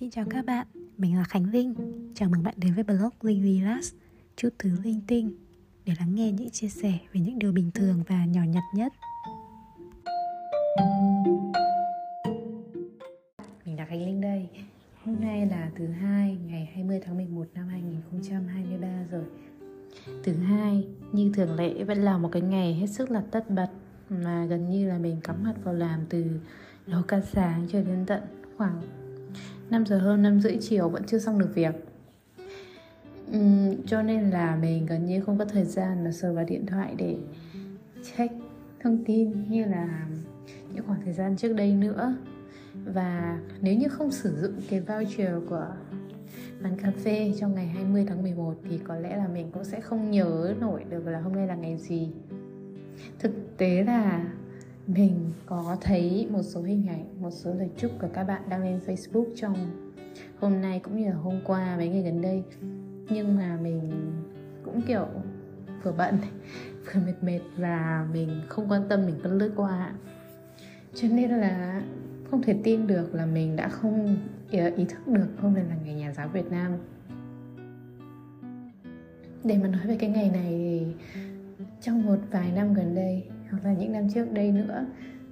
Xin chào các bạn, mình là Khánh Linh Chào mừng bạn đến với blog Linh Relax Chút thứ linh tinh Để lắng nghe những chia sẻ về những điều bình thường và nhỏ nhặt nhất. Mình là Khánh Linh đây. Hôm nay là thứ hai ngày 20 tháng 11 năm 2023 rồi. Thứ hai, như thường lệ vẫn là một cái ngày hết sức là tất bật Mà gần như là mình cắm mặt vào làm từ đầu ca sáng cho đến tận khoảng 5 giờ hơn 5 rưỡi chiều vẫn chưa xong được việc. Uhm, cho nên là mình gần như không có thời gian mà sờ vào điện thoại để check thông tin như là những khoảng thời gian trước đây nữa. Và nếu như không sử dụng cái voucher của quán cà phê trong ngày 20 tháng 11 thì có lẽ là mình cũng sẽ không nhớ nổi được là hôm nay là ngày gì. Thực tế là mình có thấy một số hình ảnh, một số lời chúc của các bạn đăng lên facebook trong hôm nay cũng như là hôm qua, mấy ngày gần đây. Nhưng mà mình cũng, kiểu, vừa bận, vừa mệt mệt và mình không quan tâm, mình cứ lướt qua. Cho nên là không thể tin được là mình đã không, ý thức được hôm nay là ngày nhà giáo Việt Nam. Để mà nói về cái ngày này thì trong một vài năm gần đây hoặc là những năm trước đây nữa,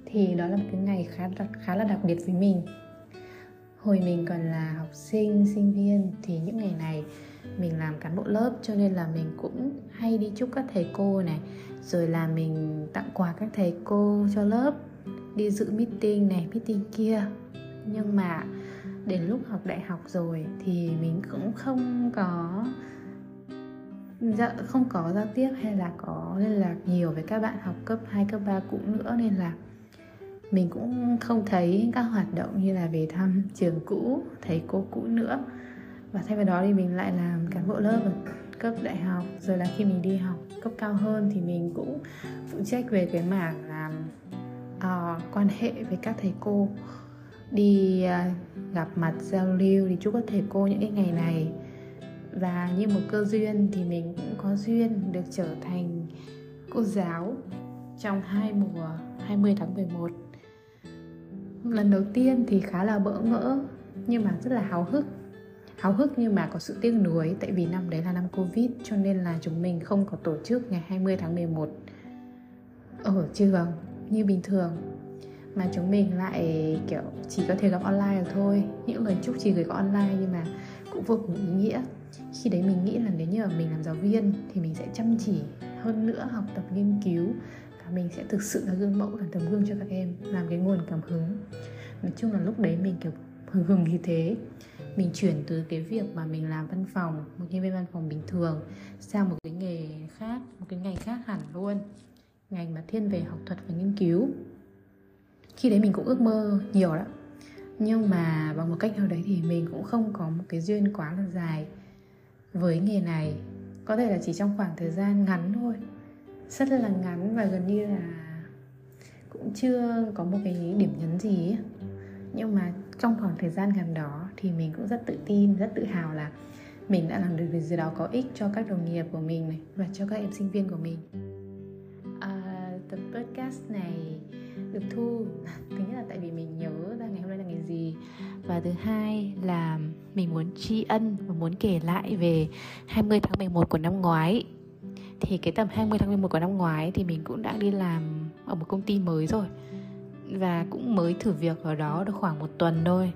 thì đó là một cái ngày khá khá là đặc biệt với mình. Hồi mình còn là học sinh sinh viên thì những ngày này mình làm cán bộ lớp, cho nên là mình cũng hay đi chúc các thầy cô này, rồi là mình tặng quà các thầy cô cho lớp, đi dự meeting này, meeting kia. Nhưng mà đến lúc học đại học rồi thì mình cũng không có không có giao tiếp hay là có liên lạc nhiều với các bạn học cấp 2, cấp 3 cũ nữa nên là mình cũng không thấy các hoạt động như là về thăm trường cũ thầy cô cũ nữa. Và thay vào đó thì mình lại làm cán bộ lớp ở cấp đại học rồi là khi mình đi học cấp cao hơn thì mình cũng phụ trách về cái mảng làm uh, quan hệ với các thầy cô. Đi uh, gặp mặt giao lưu thì chúc các thầy cô những cái ngày này và như một cơ duyên thì mình cũng có duyên được trở thành cô giáo trong hai mùa 20 tháng 11 lần đầu tiên thì khá là bỡ ngỡ, nhưng mà rất là háo hức. Háo hức nhưng mà có sự tiếc nuối, tại vì năm đấy là năm Covid, cho nên là chúng mình không có tổ chức ngày 20 tháng 11 ở trường như bình thường. Mà chúng mình lại, kiểu, chỉ có thể gặp online được thôi. Những lời chúc chỉ gửi qua online nhưng mà cũng vô cùng ý nghĩa. Khi đấy mình nghĩ là nếu như mà mình làm giáo viên thì mình sẽ chăm chỉ hơn nữa, học tập, nghiên cứu và mình sẽ thực sự là gương mẫu làm tấm gương cho các em, làm cái nguồn cảm hứng. Nói chung là lúc đấy mình kiểu hừng hừng như thế. Mình chuyển từ cái việc mà mình làm văn phòng, một nhân viên văn phòng bình thường, sang một cái nghề khác, một cái ngành khác hẳn luôn. Ngành mà thiên về học thuật và nghiên cứu. Khi đấy mình cũng ước mơ nhiều lắm nhưng mà bằng một cách nào đấy thì mình cũng không có một cái duyên quá là dài với nghề này có thể là chỉ trong khoảng thời gian ngắn thôi rất là ngắn và gần như là cũng chưa có một cái điểm nhấn gì ấy. nhưng mà trong khoảng thời gian gần đó thì mình cũng rất tự tin rất tự hào là mình đã làm được điều gì đó có ích cho các đồng nghiệp của mình này và cho các em sinh viên của mình à, tập podcast này được thu. Thứ nhất là tại vì mình nhớ ra ngày hôm nay là ngày gì. Và thứ hai là mình muốn tri ân và muốn kể lại về 20 tháng 11 của năm ngoái. Thì cái tầm 20 tháng 11 của năm ngoái thì mình cũng đã đi làm ở một công ty mới rồi. Và cũng mới thử việc ở đó được khoảng một tuần thôi.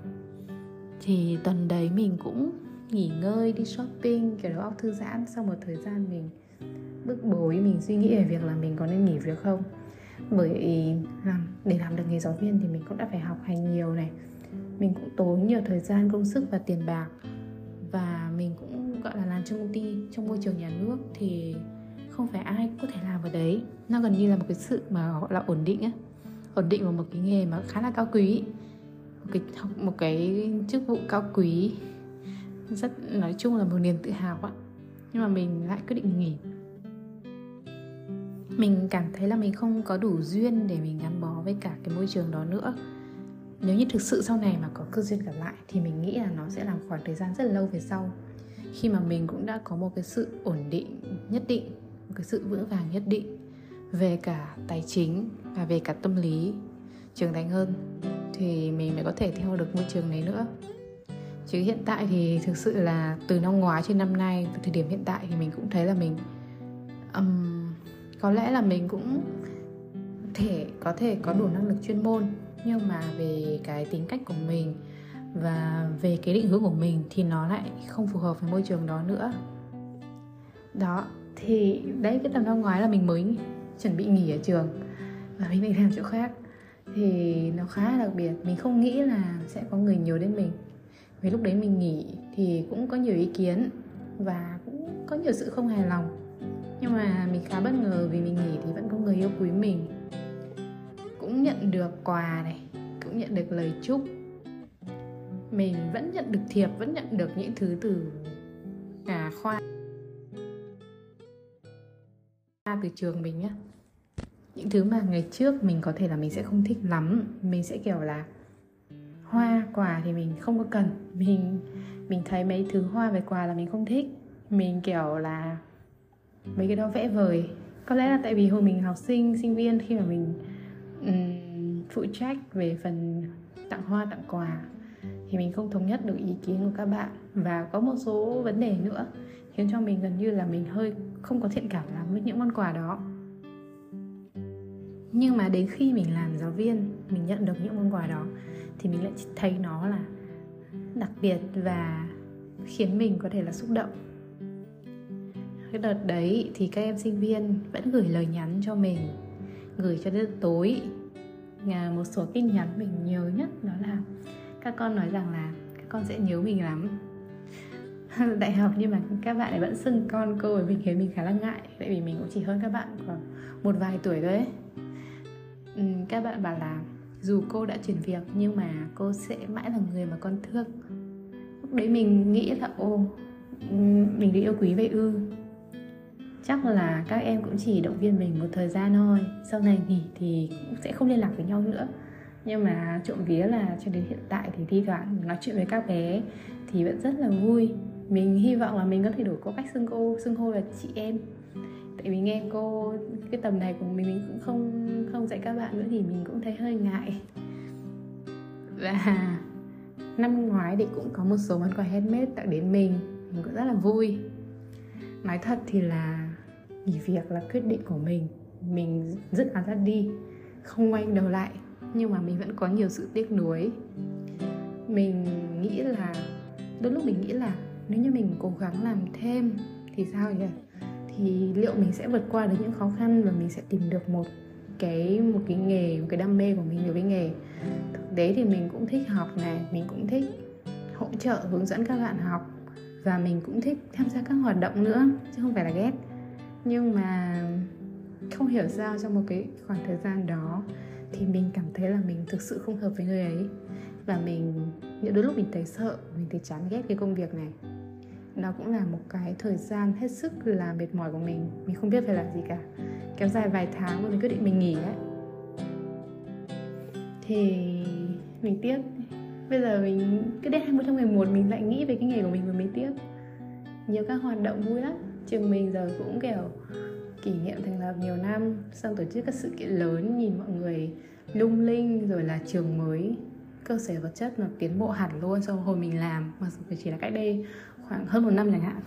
Thì tuần đấy mình cũng nghỉ ngơi, đi shopping, kiểu đầu óc thư giãn. Sau một thời gian mình bức bối, mình suy nghĩ về việc là mình có nên nghỉ việc không? Bởi làm, để làm được nghề giáo viên thì mình cũng đã phải học hành nhiều này. Mình cũng tốn nhiều thời gian, công sức và tiền bạc. Và mình cũng, gọi là, làm trong công ty, trong môi trường nhà nước thì không phải ai cũng có thể làm ở đấy. Nó gần như là một cái sự mà gọi là ổn định á. Ổn định vào một cái nghề mà khá là cao quý. Một cái một cái chức vụ cao quý. Rất, nói chung là một niềm tự hào ạ nhưng mà mình lại quyết định nghỉ mình cảm thấy là mình không có đủ duyên để mình gắn bó với cả cái môi trường đó nữa. Nếu như thực sự sau này mà có cơ duyên gặp lại thì mình nghĩ là nó sẽ làm khoảng thời gian rất là lâu về sau. Khi mà mình cũng đã có một cái sự ổn định nhất định một cái sự vững vàng nhất định về cả tài chính và về cả tâm lý trưởng thành hơn thì mình mới có thể theo được môi trường này nữa. Chứ hiện tại thì thực sự là từ năm ngoái trên năm nay từ thời điểm hiện tại thì mình cũng thấy là mình um, có lẽ là mình cũng thể, có thể có đủ năng lực chuyên môn, nhưng mà về cái tính cách của mình và về cái định hướng của mình thì nó lại không phù hợp với môi trường đó nữa. Đó, thì đấy, cái tầm năm ngoái là mình mới chuẩn bị nghỉ ở trường và mình định làm chỗ khác. Thì nó khá là đặc biệt, mình không nghĩ là sẽ có người nhớ đến mình. Vì lúc đấy mình nghỉ thì cũng có nhiều ý kiến và cũng có nhiều sự không hài lòng nhưng mà mình khá bất ngờ vì mình nghỉ thì vẫn có người yêu quý mình. Cũng nhận được quà này, cũng nhận được lời chúc. Mình vẫn nhận được thiệp, vẫn nhận được những thứ từ cả khoa. Từ trường mình nhá. Những thứ mà ngày trước mình có thể là mình sẽ không thích lắm. Mình sẽ kiểu là hoa quà thì mình không có cần. Mình mình thấy mấy thứ hoa về quà là mình không thích. Mình kiểu là mấy cái đó vẽ vời. Có lẽ là tại vì hồi mình học sinh sinh viên khi mà mình um, phụ trách về phần tặng hoa tặng quà thì mình không thống nhất được ý kiến của các bạn. Và có một số vấn đề nữa khiến cho mình gần như là mình hơi không có thiện cảm lắm với những món quà đó. Nhưng mà đến khi mình làm giáo viên mình nhận được những món quà đó thì mình lại thấy nó là đặc biệt và khiến mình có thể là xúc động cái đợt đấy thì các em sinh viên vẫn gửi lời nhắn cho mình gửi cho đến tối. Nhà một số tin nhắn mình nhớ nhất đó là các con nói rằng là các con sẽ nhớ mình lắm. Đại học nhưng mà các bạn ấy vẫn xưng con cô và mình thấy mình khá là ngại. Tại vì mình cũng chỉ hơn các bạn khoảng một vài tuổi thôi ấy. Ừ, các bạn bảo là dù cô đã chuyển việc nhưng mà cô sẽ mãi là người mà con thương. Lúc đấy mình nghĩ là ô ừ, mình được yêu quý vậy ư? Chắc là các em cũng chỉ động viên mình một thời gian thôi. Sau này nghỉ thì cũng sẽ không liên lạc với nhau nữa. Nhưng mà trộm vía là cho đến hiện tại thì thi thoảng nói chuyện với các bé thì vẫn rất là vui. Mình hy vọng là mình có thể đổi có cách xưng cô, xưng hô là chị em. Tại vì nghe cô, cái tầm này của mình mình cũng không không dạy các bạn nữa thì mình cũng thấy hơi ngại. Và năm ngoái thì cũng có một số món quà handmade tặng đến mình. Mình cũng rất là vui. Nói thật thì là nghỉ việc là quyết định của mình mình dứt là ra đi, không quay đầu lại, nhưng mà mình vẫn có nhiều sự tiếc nuối. Mình nghĩ là, đôi lúc mình nghĩ là nếu như mình cố gắng làm thêm thì sao nhỉ? Thì liệu mình sẽ vượt qua được những khó khăn và mình sẽ tìm được một cái một cái nghề, một cái đam mê của mình đối với nghề? Thực tế thì mình cũng thích học này, mình cũng thích hỗ trợ, hướng dẫn các bạn học và mình cũng thích tham gia các hoạt động nữa, chứ không phải là ghét nhưng mà không hiểu sao trong một cái khoảng thời gian đó thì mình cảm thấy là mình thực sự không hợp với người ấy. Và mình, những đôi lúc mình thấy sợ, mình thấy chán ghét cái công việc này. Nó cũng là một cái thời gian hết sức là mệt mỏi của mình. Mình không biết phải làm gì cả. Kéo dài vài tháng mà mình quyết định mình nghỉ ấy thì mình tiếc. Bây giờ mình cứ đến 20 tháng 11 mình lại nghĩ về cái nghề của mình và mình tiếc. Nhiều các hoạt động vui lắm trường mình giờ cũng, kiểu, kỷ niệm thành lập nhiều năm, xong tổ chức các sự kiện lớn, nhìn mọi người lung linh, rồi là trường mới, cơ sở vật chất nó tiến bộ hẳn luôn so hồi mình làm mà chỉ là cách đây khoảng hơn một năm chẳng hạn.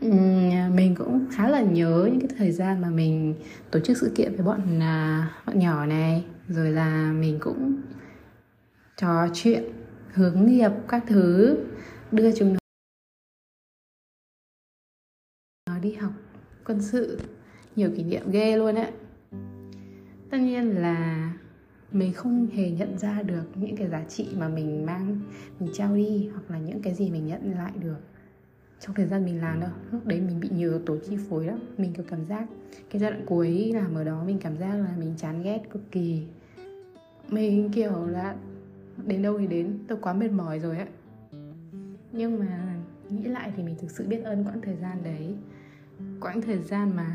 À, mình cũng khá là nhớ những cái thời gian mà mình tổ chức sự kiện với bọn à, bọn nhỏ này, rồi là mình cũng trò chuyện, hướng nghiệp các thứ, đưa chúng đi học, quân sự, nhiều kỷ niệm ghê luôn á tất nhiên là mình không hề nhận ra được những cái giá trị mà mình mang, mình trao đi hoặc là những cái gì mình nhận lại được trong thời gian mình làm đâu. Lúc đấy mình bị nhiều yếu tố chi phối lắm. Mình có cảm giác cái giai đoạn cuối làm ở đó, mình cảm giác là mình chán ghét cực kỳ. Mình kiểu là đến đâu thì đến, tôi quá mệt mỏi rồi á nhưng mà nghĩ lại thì mình thực sự biết ơn quãng thời gian đấy quãng thời gian mà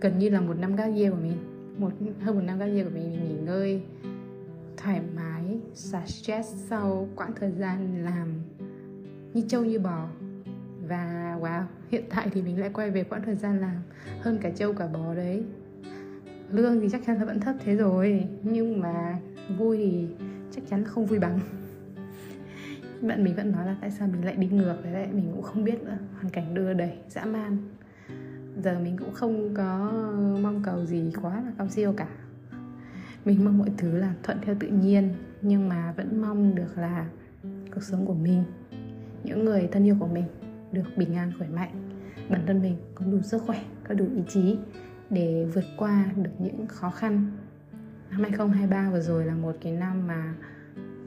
gần như là một năm gác year của mình, một, hơn một năm gác year của mình mình nghỉ ngơi, thoải mái, xả stress sau quãng thời gian làm như trâu như bò. Và wow, hiện tại thì mình lại quay về quãng thời gian làm hơn cả trâu cả bò đấy. Lương thì chắc chắn là vẫn thấp thế rồi, nhưng mà vui thì chắc chắn không vui bằng. Bạn mình vẫn nói là tại sao mình lại đi ngược đấy lại mình cũng không biết nữa, hoàn cảnh đưa đẩy, dã man giờ mình cũng không có mong cầu gì quá là cao siêu cả. Mình mong mọi thứ là thuận theo tự nhiên, nhưng mà vẫn mong được là cuộc sống của mình, những người thân yêu của mình được bình an, khỏe mạnh. Bản thân mình có đủ sức khỏe, có đủ ý chí để vượt qua được những khó khăn. Năm 2023 vừa rồi là một cái năm mà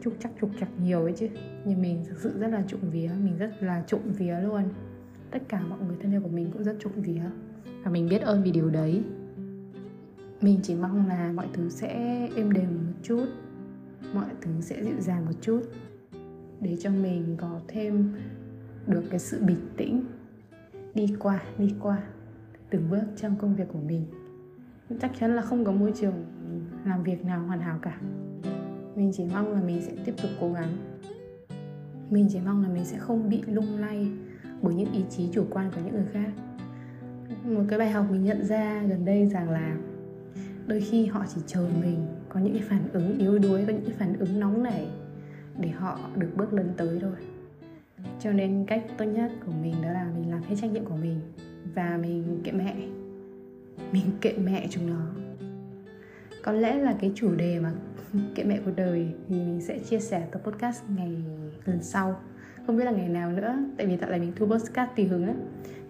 trục chắc trục chặt nhiều ấy chứ. Nhưng mình thực sự rất là trụng vía, mình rất là trụng vía luôn tất cả mọi người thân yêu của mình cũng rất trụng vía và mình biết ơn vì điều đấy. Mình chỉ mong là mọi thứ sẽ êm đềm một chút mọi thứ sẽ dịu dàng một chút để cho mình có thêm được cái sự bình tĩnh đi qua đi qua từng bước trong công việc của mình. Chắc chắn là không có môi trường làm việc nào hoàn hảo cả. Mình chỉ mong là mình sẽ tiếp tục cố gắng. Mình chỉ mong là mình sẽ không bị lung lay bởi những ý chí chủ quan của những người khác. Một cái bài học mình nhận ra gần đây rằng là đôi khi họ chỉ chờ mình có những cái phản ứng yếu đuối, có những cái phản ứng nóng nảy để họ được bước lần tới thôi. Cho nên cách tốt nhất của mình đó là mình làm hết trách nhiệm của mình và mình kệ mẹ. Mình kệ mẹ chúng nó. Có lẽ là cái chủ đề mà kệ mẹ cuộc đời thì mình sẽ chia sẻ tập podcast ngày lần sau không biết là ngày nào nữa tại vì tại là mình thu podcast tùy hứng á.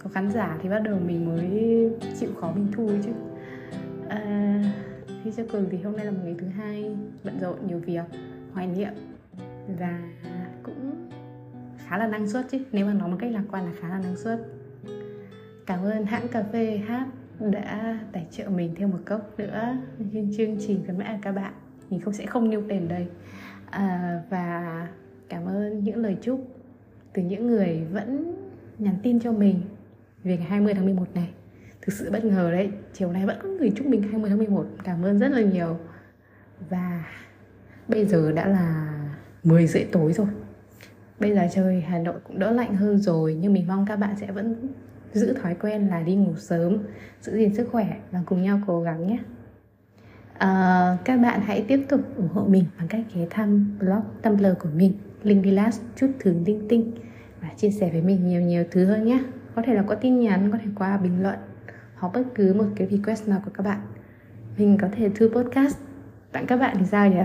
Có khán giả thì bắt đầu mình mới chịu khó mình thu chứ. À, khi cho cường thì hôm nay là một ngày thứ hai bận rộn nhiều việc hoài niệm. Và cũng khá là năng suất chứ. Nếu mà nói một cách lạc quan là khá là năng suất. Cảm ơn hãng cà phê hát đã tài trợ mình thêm một cốc nữa. Trên chương trình khuyến mãi à các bạn. Mình không sẽ không nêu tên đây. À, và cảm ơn những lời chúc từ những người vẫn nhắn tin cho mình về ngày 20 tháng 11 này. Thực sự bất ngờ đấy chiều nay vẫn có người chúc mình 20 tháng 11 cảm ơn rất là nhiều. Và bây giờ đã là 10 rưỡi tối rồi. Bây giờ trời Hà Nội cũng đỡ lạnh hơn rồi nhưng mình mong các bạn sẽ vẫn giữ thói quen là đi ngủ sớm giữ gìn sức khỏe và cùng nhau cố gắng nhé. À, các bạn hãy tiếp tục ủng hộ mình bằng cách ghé thăm blog tumblr của mình link đi last chút thứ linh tinh. Và chia sẻ với mình nhiều nhiều thứ hơn nhé có thể là có tin nhắn, có thể qua bình luận, hoặc bất cứ một cái request nào của các bạn. Mình có thể thư podcast. Tặng các bạn thì sao nhỉ?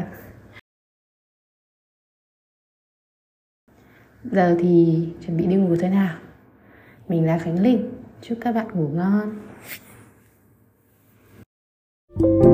Giờ thì chuẩn bị đi ngủ thế nào. Mình là khánh linh. Chúc các bạn ngủ ngon. thank you